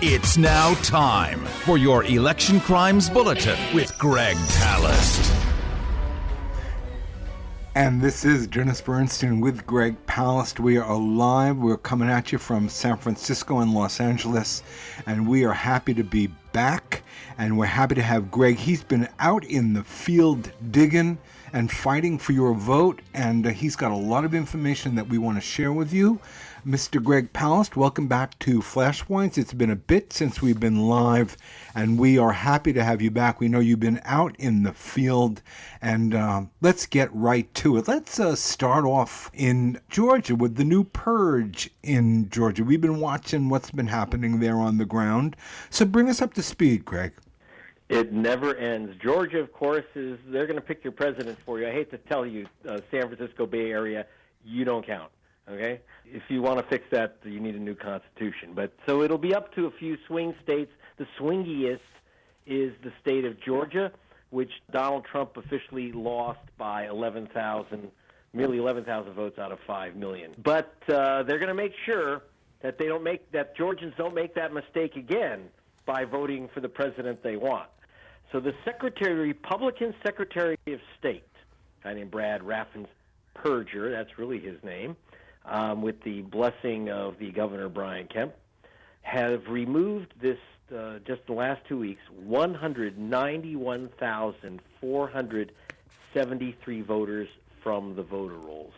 It's now time for your Election Crimes Bulletin with Greg Palast. And this is Dennis Bernstein with Greg Palast. We are live. We're coming at you from San Francisco and Los Angeles, and we are happy to be back. And we're happy to have Greg. He's been out in the field digging and fighting for your vote, and uh, he's got a lot of information that we want to share with you. Mr. Greg Palast, welcome back to Flashpoints. It's been a bit since we've been live, and we are happy to have you back. We know you've been out in the field, and uh, let's get right to it. Let's uh, start off in Georgia with the new purge in Georgia. We've been watching what's been happening there on the ground. So bring us up to speed, Greg. It never ends. Georgia, of course, is they're going to pick your president for you. I hate to tell you, uh, San Francisco Bay Area, you don't count. Okay, if you want to fix that, you need a new constitution. But so it'll be up to a few swing states. The swingiest is the state of Georgia, which Donald Trump officially lost by 11,000, merely 11,000 votes out of 5 million. But uh, they're going to make sure that they don't make that Georgians don't make that mistake again by voting for the president they want. So the Secretary, Republican Secretary of State, a guy named Brad Raffensperger, that's really his name, um, with the blessing of the Governor Brian Kemp, have removed this uh, just the last two weeks 191,473 voters from the voter rolls.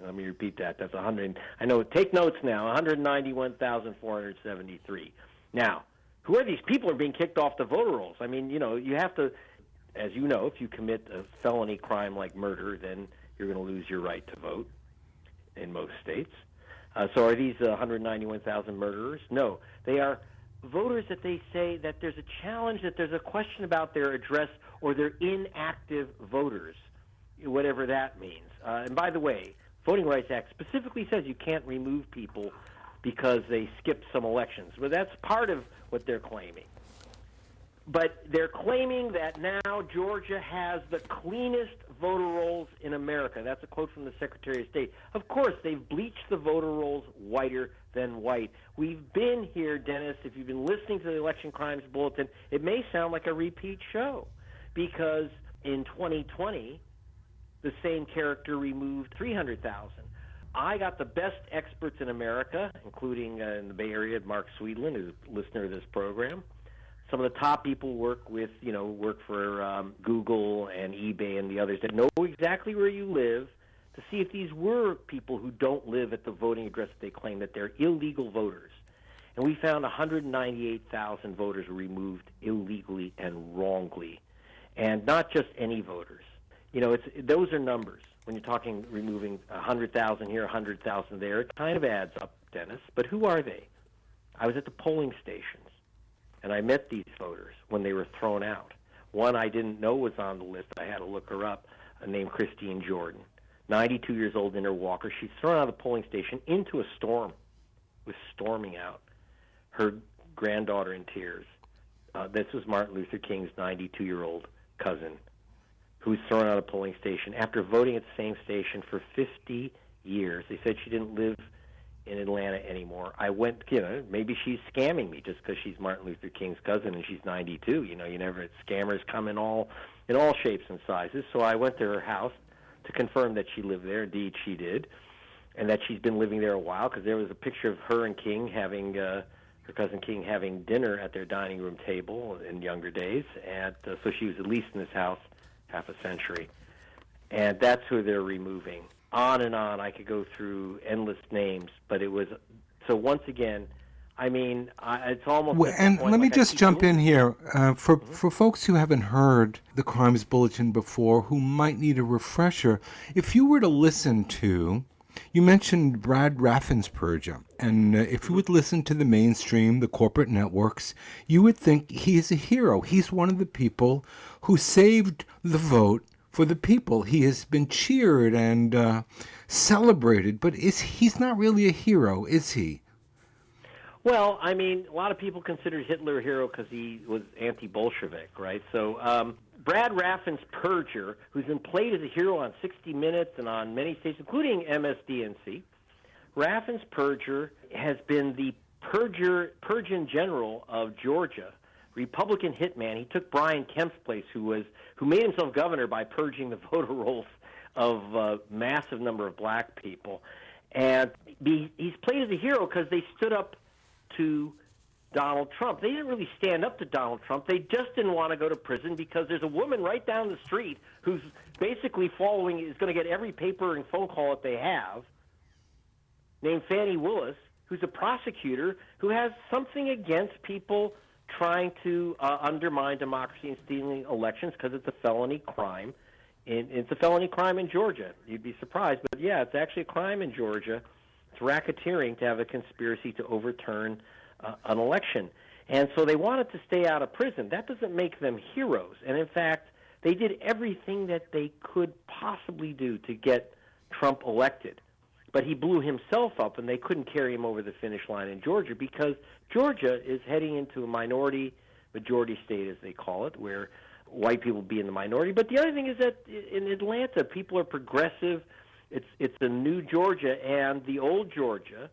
Let me repeat that. That's 100. I know. Take notes now. 191,473. Now, who are these people who are being kicked off the voter rolls? I mean, you know, you have to, as you know, if you commit a felony crime like murder, then you're going to lose your right to vote in most states. Uh, so are these uh, 191,000 murderers? No, they are voters that they say that there's a challenge, that there's a question about their address or they're inactive voters, whatever that means. Uh, and by the way, Voting Rights Act specifically says you can't remove people because they skipped some elections. But that's part of what they're claiming. But they're claiming that now Georgia has the cleanest voter rolls in America. That's a quote from the Secretary of State. Of course, they've bleached the voter rolls whiter than white. We've been here, Dennis. If you've been listening to the Election Crimes Bulletin, it may sound like a repeat show because in 2020, the same character removed 300,000. I got the best experts in America, including uh, in the Bay Area, Mark Swedlund, who's a listener of this program some of the top people work with, you know, work for um, Google and eBay and the others that know exactly where you live to see if these were people who don't live at the voting address that they claim that they're illegal voters. And we found 198,000 voters were removed illegally and wrongly, and not just any voters. You know, it's those are numbers. When you're talking removing 100,000 here, 100,000 there, it kind of adds up, Dennis. But who are they? I was at the polling stations and I met these voters when they were thrown out. One I didn't know was on the list. I had to look her up, named Christine Jordan, 92 years old in her walker. She's thrown out of the polling station into a storm, was storming out. Her granddaughter in tears. Uh, this was Martin Luther King's 92 year old cousin, who was thrown out of a polling station after voting at the same station for 50 years. They said she didn't live in Atlanta anymore. I went, you know, maybe she's scamming me just because she's Martin Luther King's cousin and she's 92. You know, you never scammers come in all in all shapes and sizes. So I went to her house to confirm that she lived there. Indeed, she did, and that she's been living there a while because there was a picture of her and King having. Uh, her cousin King having dinner at their dining room table in younger days, and uh, so she was at least in this house half a century, and that's who they're removing on and on. I could go through endless names, but it was so once again. I mean, I, it's almost. Well, and point, let me like just jump in here uh, for Mm-hmm. for folks who haven't heard the Crimes Bulletin before, who might need a refresher. If you were to listen to, you mentioned Brad Raffensperger, and uh, if you would listen to the mainstream, the corporate networks, you would think he is a hero. He's one of the people who saved the vote for the people. He has been cheered and uh, celebrated, but is he's not really a hero, is he? Well, I mean, a lot of people considered Hitler a hero because he was anti-Bolshevik, right? So um, Brad Raffensperger, who's been played as a hero on 60 Minutes and on many stations, including MSDNC, Raffensperger has been the Purger, Purgeon General of Georgia, Republican hitman. He took Brian Kemp's place, who was who made himself governor by purging the voter rolls of a massive number of black people, and he's played as a hero because they stood up to Donald Trump. They didn't really stand up to Donald Trump. They just didn't want to go to prison because there's a woman right down the street who's basically following is going to get every paper and phone call that they have named Fani Willis, who's a prosecutor who has something against people trying to uh, undermine democracy and stealing elections because it's a felony crime. And it's a felony crime in Georgia. You'd be surprised, but yeah, it's actually a crime in Georgia. It's racketeering to have a conspiracy to overturn uh, an election. And so they wanted to stay out of prison. That doesn't make them heroes. And in fact, they did everything that they could possibly do to get Trump elected but he blew himself up, and they couldn't carry him over the finish line in Georgia because Georgia is heading into a minority majority state, as they call it, where white people be in the minority. But the other thing is that in Atlanta, people are progressive. It's it's a new Georgia and the old Georgia.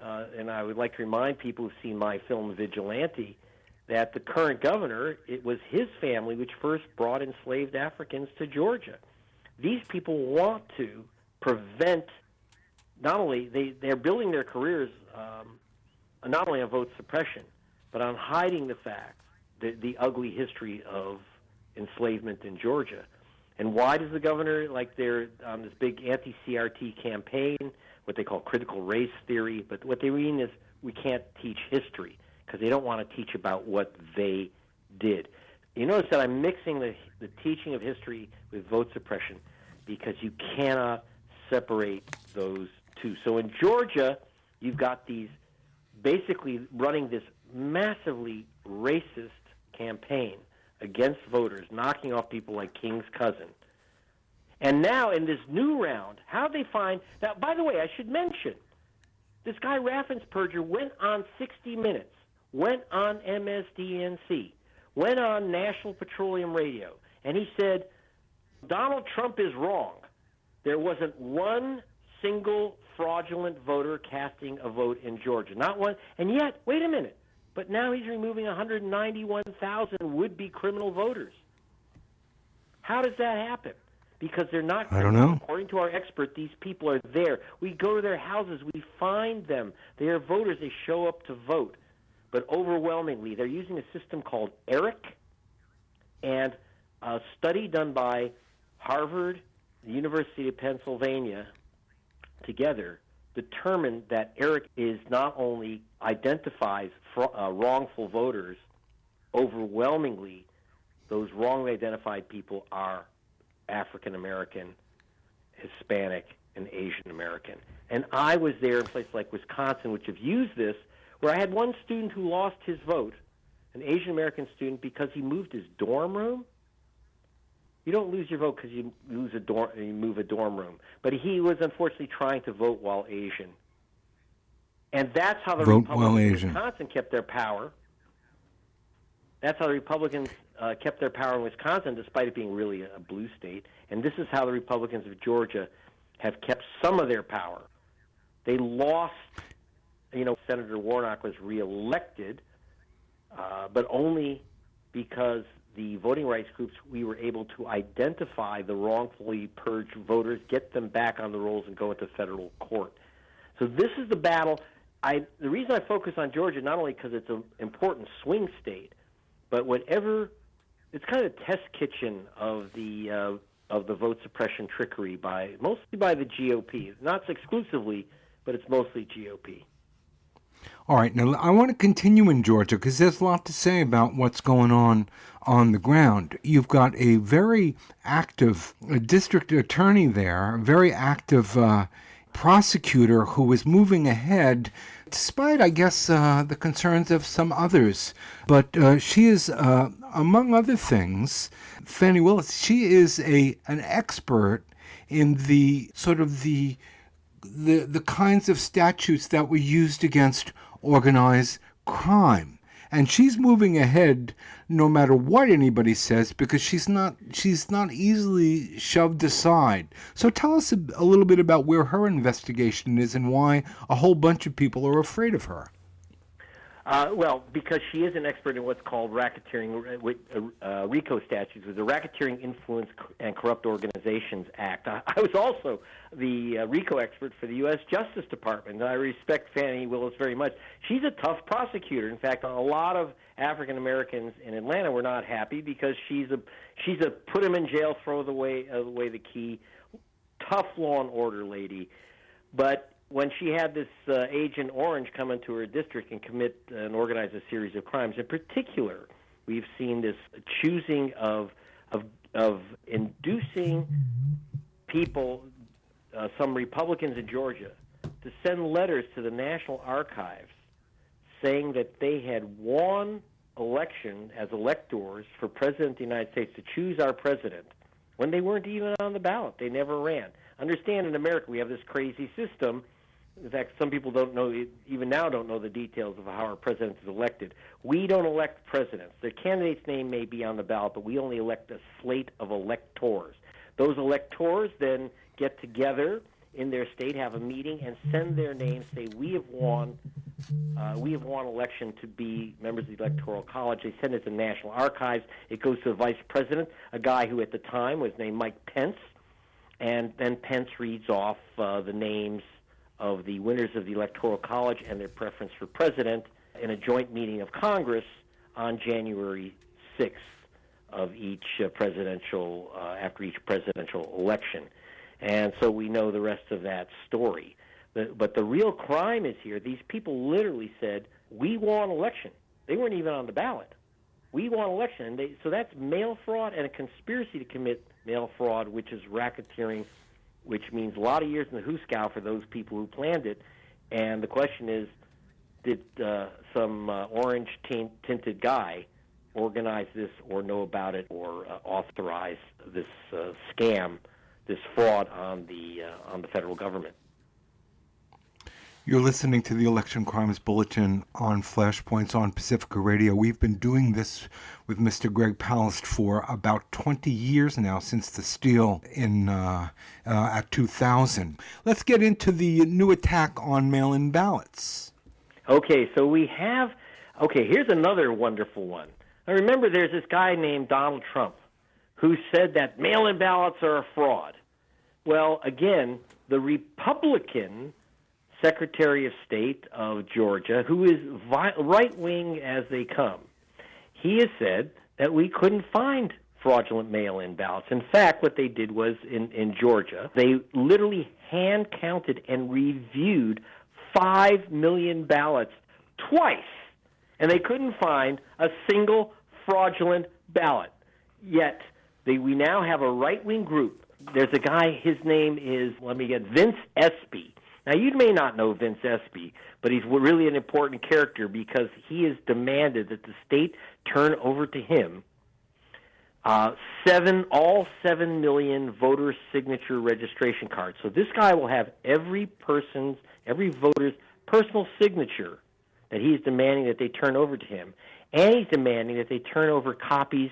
Uh, and I would like to remind people who've seen my film Vigilante that the current governor, it was his family which first brought enslaved Africans to Georgia. These people want to prevent not only they they're building their careers um, not only on vote suppression, but on hiding the fact the the ugly history of enslavement in Georgia. And why does the governor like they're on this big anti-CRT campaign, what they call critical race theory? But what they mean is we can't teach history because they don't want to teach about what they did. You notice that I'm mixing the the teaching of history with vote suppression because you cannot separate those too. So in Georgia, you've got these basically running this massively racist campaign against voters, knocking off people like King's cousin. And now in this new round, how they find now by the way, I should mention this guy Raffensperger went on 60 Minutes, went on MSDNC, went on National Petroleum Radio, and he said Donald Trump is wrong. There wasn't one single fraudulent voter casting a vote in Georgia. Not one. And yet, wait a minute. But now he's removing 191,000 would-be criminal voters. How does that happen? Because they're not. I don't know. According to our expert, these people are there. We go to their houses. We find them. They are voters. They show up to vote. But overwhelmingly, they're using a system called ERIC, and a study done by Harvard, the University of Pennsylvania, together determined that ERIC is not only identifies fr- uh, wrongful voters, overwhelmingly, those wrongly identified people are African American, Hispanic, and Asian American. And I was there in places like Wisconsin, which have used this, where I had one student who lost his vote, an Asian American student, because he moved his dorm room you don't lose your vote because you lose a dorm, you move a dorm room. But he was unfortunately trying to vote while Asian, and that's how the vote Republicans in Wisconsin kept their power. That's how the Republicans uh, kept their power in Wisconsin, despite it being really a blue state. And this is how the Republicans of Georgia have kept some of their power. They lost, you know, Senator Warnock was reelected, uh, but only because the voting rights groups, we were able to identify the wrongfully purged voters, get them back on the rolls, and go into federal court. So this is the battle. I, the reason I focus on Georgia, not only because it's an important swing state, but whatever, it's kind of a test kitchen of the uh, of the vote suppression trickery by mostly by the GOP, not exclusively, but it's mostly GOP. All right, now I want to continue in Georgia because there's a lot to say about what's going on on the ground. You've got a very active district attorney there, a very active uh, prosecutor who is moving ahead despite, I guess, uh, the concerns of some others. But uh, she is, uh, among other things, Fani Willis, she is a an expert in the sort of the the, the kinds of statutes that were used against organized crime. And she's moving ahead no matter what anybody says because she's not she's not easily shoved aside. So tell us a, a little bit about where her investigation is and why a whole bunch of people are afraid of her. Uh, well, because she is an expert in what's called racketeering, uh, uh, RICO statutes, with the Racketeering Influence and Corrupt Organizations Act. I, I was also the uh, RICO expert for the U.S. Justice Department. I respect Fani Willis very much. She's a tough prosecutor. In fact, a lot of African Americans in Atlanta were not happy because she's a she's a put him in jail, throw the way uh, away the key, tough law and order lady. But when she had this uh, Agent Orange come into her district and commit and organize a series of crimes, in particular, we've seen this choosing of of of inducing people, uh, some Republicans in Georgia, to send letters to the National Archives saying that they had won election as electors for president of the United States to choose our president when they weren't even on the ballot. They never ran. Understand in America we have this crazy system in fact, some people don't know, even now, don't know the details of how our president is elected. We don't elect presidents. The candidate's name may be on the ballot, but we only elect a slate of electors. Those electors then get together in their state, have a meeting, and send their names. Say, we have won. Uh, we have won election to be members of the Electoral College. They send it to the National Archives. It goes to the vice president, a guy who at the time was named Mike Pence, and then Pence reads off uh, the names of the winners of the Electoral College and their preference for president in a joint meeting of Congress on January 6th of each uh, presidential uh, after each presidential election. And so we know the rest of that story. But the real crime is here. These people literally said, "We want election." They weren't even on the ballot. We want election, and they, so that's mail fraud and a conspiracy to commit mail fraud, which is racketeering which means a lot of years in the hoosegow for those people who planned it. And the question is, did uh, some uh, orange tinted guy organize this or know about it or uh, authorize this uh, scam, this fraud on the uh, on the federal government? You're listening to the Election Crimes Bulletin on Flashpoints on Pacifica Radio. We've been doing this with Mr. Greg Palast for about 20 years now, since the steal in uh, uh, at 2000. Let's get into the new attack on mail-in ballots. Okay, so we have. Okay, here's another wonderful one. I remember there's this guy named Donald Trump who said that mail-in ballots are a fraud. Well, again, the Republican Secretary of State of Georgia, who is vi- right wing as they come, he has said that we couldn't find fraudulent mail in ballots. In fact, what they did was in, in Georgia, they literally hand counted and reviewed 5 million ballots twice, and they couldn't find a single fraudulent ballot. Yet, they, we now have a right wing group. There's a guy, his name is, let me get, Vince Espy. Now, you may not know Vince Espy, but he's really an important character because he has demanded that the state turn over to him uh, seven, all seven million voter signature registration cards. So this guy will have every person's, every voter's personal signature that he's demanding that they turn over to him, and he's demanding that they turn over copies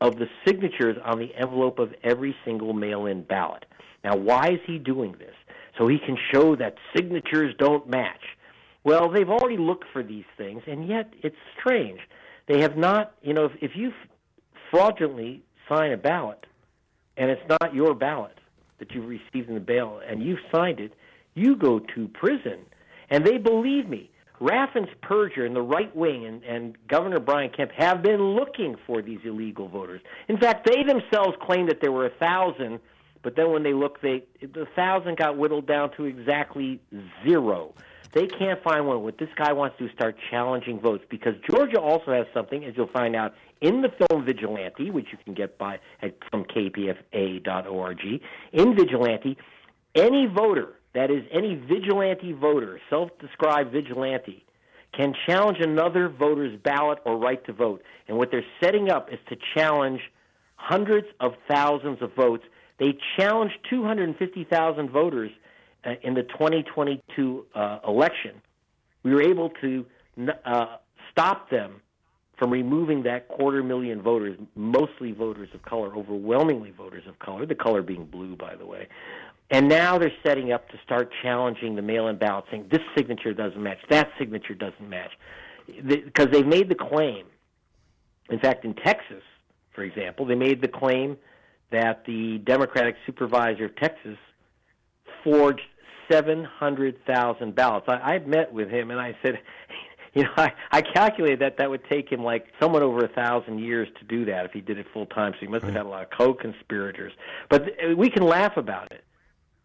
of the signatures on the envelope of every single mail-in ballot. Now, why is he doing this? So he can show that signatures don't match. Well, they've already looked for these things, and yet it's strange. They have not, you know, if, if you fraudulently sign a ballot and it's not your ballot that you've received in the mail and you've signed it, you go to prison. And they believe me. Raffensperger and the right wing and, and Governor Brian Kemp have been looking for these illegal voters. In fact, they themselves claim that there were a thousand but then when they look, they the thousand got whittled down to exactly zero. They can't find one. What this guy wants to do is start challenging votes because Georgia also has something, as you'll find out in the film Vigilante, which you can get by at, from kpfa.org. In Vigilante, any voter that is any vigilante voter, self-described vigilante, can challenge another voter's ballot or right to vote. And what they're setting up is to challenge hundreds of thousands of votes they challenged 250,000 voters uh, in the 2022 uh, election. We were able to uh, stop them from removing that quarter million voters, mostly voters of color, overwhelmingly voters of color, the color being blue, by the way. And now they're setting up to start challenging the mail in ballot, saying this signature doesn't match, that signature doesn't match. because the, they've made the claim. In fact, in Texas, for example, they made the claim that the Democratic supervisor of Texas forged 700,000 ballots. I, I met with him and I said, you know, I, I calculated that that would take him like somewhat over a thousand years to do that if he did it full time. So he must have had a lot of co-conspirators. But th- we can laugh about it.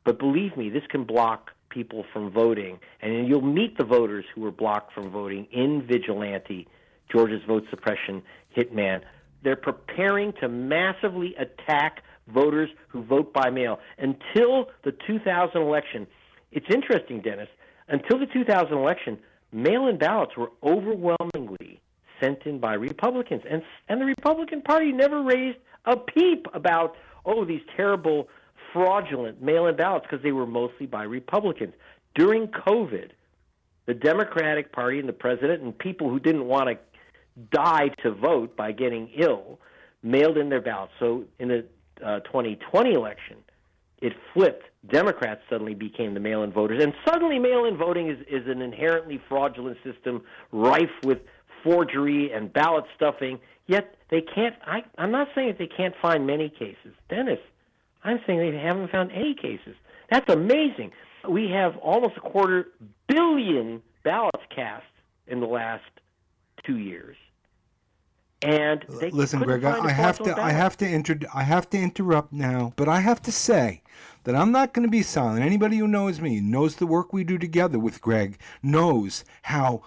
But believe me, this can block people from voting, and you'll meet the voters who were blocked from voting in Vigilante, Georgia's vote suppression hitman. They're preparing to massively attack voters who vote by mail until the 2000 election. It's interesting, Dennis. Until the 2000 election, mail-in ballots were overwhelmingly sent in by Republicans, and and the Republican Party never raised a peep about oh these terrible fraudulent mail-in ballots because they were mostly by Republicans. During COVID, the Democratic Party and the president and people who didn't want to die to vote by getting ill mailed in their ballots. So in the uh, 2020 election, it flipped. Democrats suddenly became the mail-in voters, and suddenly mail-in voting is, is an inherently fraudulent system, rife with forgery and ballot stuffing. Yet they can't. I, I'm not saying that they can't find many cases, Dennis. I'm saying they haven't found any cases. That's amazing. We have almost a quarter billion ballots cast in the last two years. And listen, Greg, I have to, I have to inter, I have to interrupt now, but I have to say that I'm not going to be silent. Anybody who knows me knows the work we do together with Greg knows how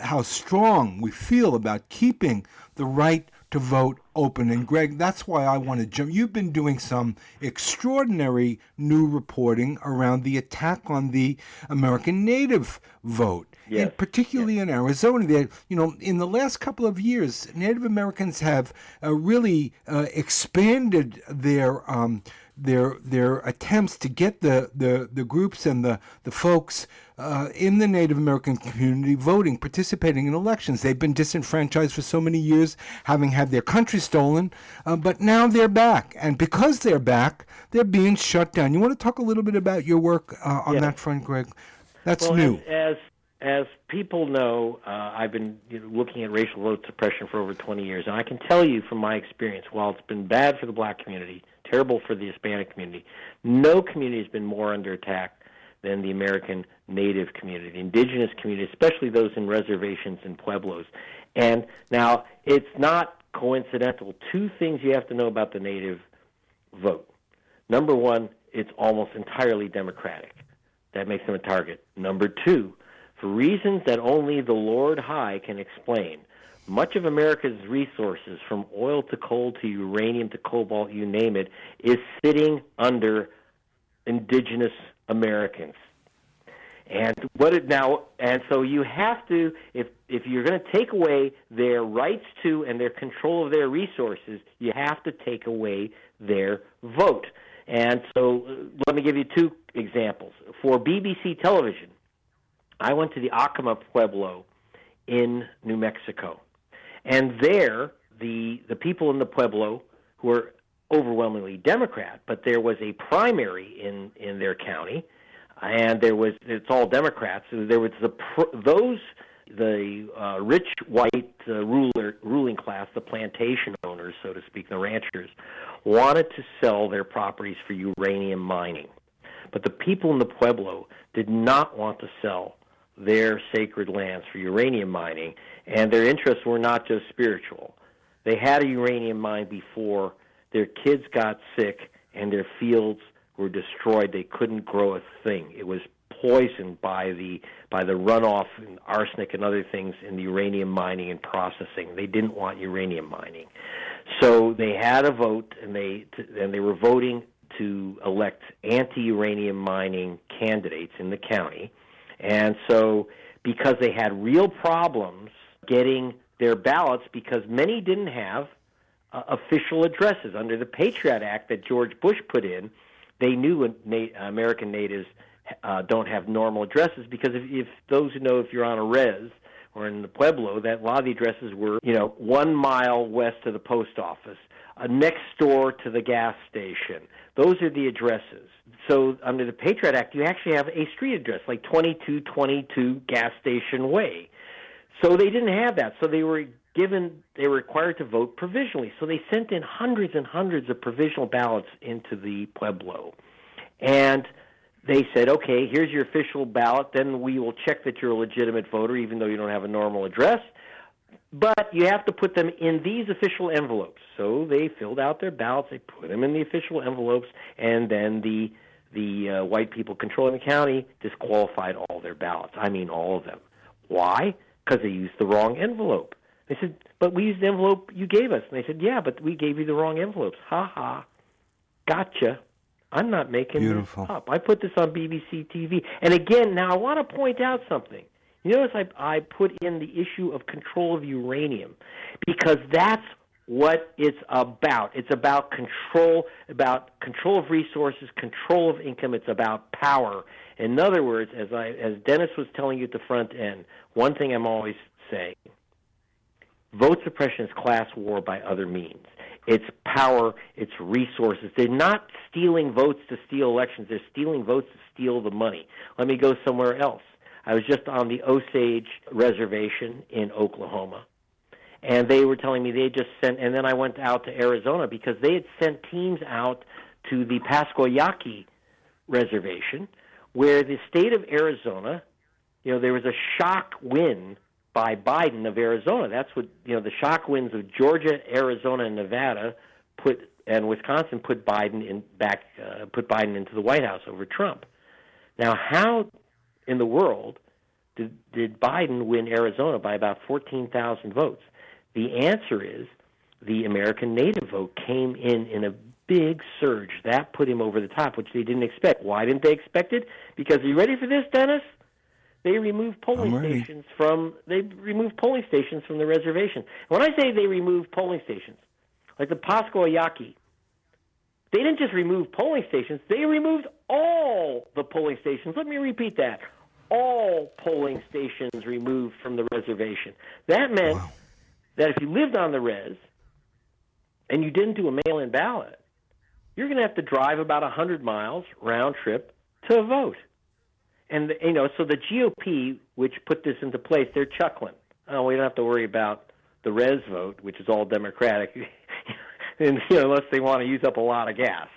how strong we feel about keeping the right to vote open. And Greg, that's why I want to jump. You've been doing some extraordinary new reporting around the attack on the American native vote. Yes. And particularly yes. in Arizona, that you know, in the last couple of years, Native Americans have uh, really uh, expanded their um, their their attempts to get the, the, the groups and the, the folks uh, in the Native American community voting, participating in elections. They've been disenfranchised for so many years, having had their country stolen, uh, but now they're back. And because they're back, they're being shut down. You want to talk a little bit about your work uh, on that front, Greg? That's well, new. As, as as people know, uh, I've been you know, looking at racial vote suppression for over 20 years, and I can tell you from my experience, while it's been bad for the black community, terrible for the Hispanic community. No community has been more under attack than the American Native community, the indigenous community, especially those in reservations and pueblos. And now it's not coincidental. Two things you have to know about the Native vote. Number one, it's almost entirely Democratic. That makes them a target. Number two, for reasons that only the Lord High can explain, much of America's resources, from oil to coal to uranium to cobalt, you name it, is sitting under indigenous Americans. And what it now, and so you have to, if if you're going to take away their rights to and their control of their resources, you have to take away their vote. And so, uh, let me give you two examples. For BBC television, I went to the Acoma Pueblo in New Mexico and there, the the people in the pueblo who were overwhelmingly Democrat, but there was a primary in in their county, and there was it's all Democrats. There was the those the uh, rich white uh, ruler ruling class, the plantation owners, so to speak, the ranchers, wanted to sell their properties for uranium mining, but the people in the pueblo did not want to sell their sacred lands for uranium mining, and their interests were not just spiritual. They had a uranium mine before their kids got sick and their fields were destroyed. They couldn't grow a thing. It was poisoned by the by the runoff and arsenic and other things in the uranium mining and processing. They didn't want uranium mining, so they had a vote and they and they were voting to elect anti-uranium mining candidates in the county, and so because they had real problems getting their ballots because many didn't have uh, official addresses. Under the Patriot Act that George Bush put in, they knew Na- American natives uh, don't have normal addresses because if, if those who know if you're on a res or in the Pueblo, that a lot of the addresses were, you know, one mile west of the post office, uh, next door to the gas station. Those are the addresses. So under the Patriot Act, you actually have a street address like 2222 Gas Station Way. So they didn't have that. So they were given they were required to vote provisionally. So they sent in hundreds and hundreds of provisional ballots into the pueblo, and they said, "Okay, here's your official ballot. Then we will check that you're a legitimate voter, even though you don't have a normal address." But you have to put them in these official envelopes. So they filled out their ballots, they put them in the official envelopes, and then the the uh, white people controlling the county disqualified all their ballots. I mean, all of them. Why? Because they used the wrong envelope. They said, "But we used the envelope you gave us." And they said, "Yeah, but we gave you the wrong envelopes." Ha ha. Gotcha. I'm not making Beautiful. this up. I put this on BBC TV. And again, now I want to point out something. You notice I, I put in the issue of control of uranium because that's what it's about. It's about control, about control of resources, control of income. It's about power. In other words, as I as Dennis was telling you at the front end, one thing I'm always saying: vote suppression is class war by other means. It's power, it's resources. They're not stealing votes to steal elections. They're stealing votes to steal the money. Let me go somewhere else. I was just on the Osage Reservation in Oklahoma, and they were telling me they just sent. And then I went out to Arizona because they had sent teams out to the Pascua Yaqui Reservation, where the state of Arizona, you know, there was a shock win by Biden of Arizona. That's what you know. The shock wins of Georgia, Arizona, and Nevada put and Wisconsin put Biden in back uh, put Biden into the White House over Trump. Now, how in the world did, did Biden win Arizona by about 14,000 votes? The answer is the American native vote came in in a big surge. That put him over the top, which they didn't expect. Why didn't they expect it? Because are you ready for this, Dennis? They removed polling stations from they removed polling stations from the reservation. When I say they removed polling stations, like the Pascua Yaqui, they didn't just remove polling stations, they removed all the polling stations. Let me repeat that. All polling stations removed from the reservation. That meant Wow. that if you lived on the res and you didn't do a mail in ballot, you're going to have to drive about 100 miles round trip to vote. And, you know, so the GOP, which put this into place, they're chuckling. Oh, we don't have to worry about the res vote, which is all Democratic, and, you know, unless they want to use up a lot of gas.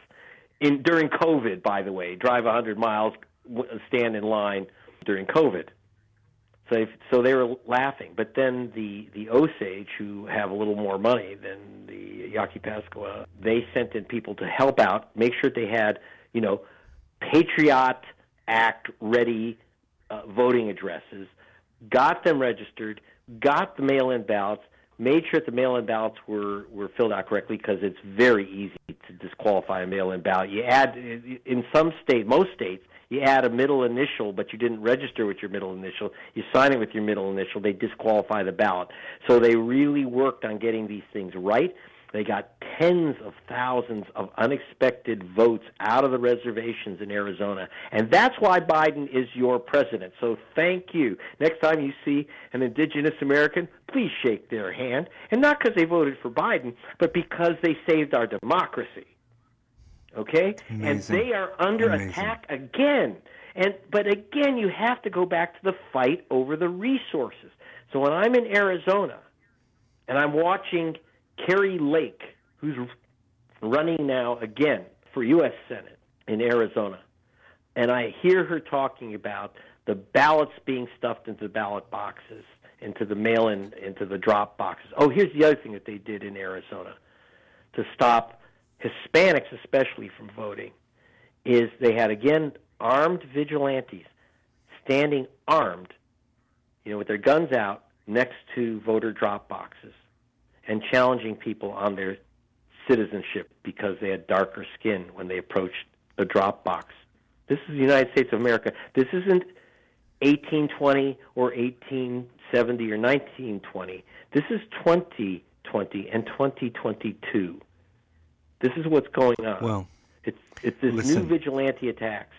In during COVID, by the way, drive 100 miles, stand in line during COVID. So, so they were laughing. But then the the Osage, who have a little more money than the Yaqui Pascua, they sent in people to help out, make sure they had, you know, Patriot Act ready uh, voting addresses, got them registered, got the mail-in ballots, made sure that the mail-in ballots were were filled out correctly because it's very easy to disqualify a mail-in ballot. You add in some state, most states, you add a middle initial, but you didn't register with your middle initial. You sign it with your middle initial, they disqualify the ballot. So they really worked on getting these things right. They got tens of thousands of unexpected votes out of the reservations in Arizona. And that's why Biden is your president. So thank you. Next time you see an indigenous American, please shake their hand. And not because they voted for Biden, but because they saved our democracy. Okay? And they are under Amazing. attack again. And but again, you have to go back to the fight over the resources. So when I'm in Arizona and I'm watching Kari Lake, who's running now again for U.S. Senate in Arizona, and I hear her talking about the ballots being stuffed into the ballot boxes, into the mail-in, into the drop boxes. Oh, here's the other thing that they did in Arizona to stop Hispanics, especially, from voting, is they had again armed vigilantes standing armed, you know, with their guns out next to voter drop boxes and challenging people on their citizenship because they had darker skin when they approached the drop box. This is the United States of America. This isn't 1820 or 1870 or 1920. This is 2020 and 2022. This is what's going on. Well, it's it's this listen. new vigilante attacks.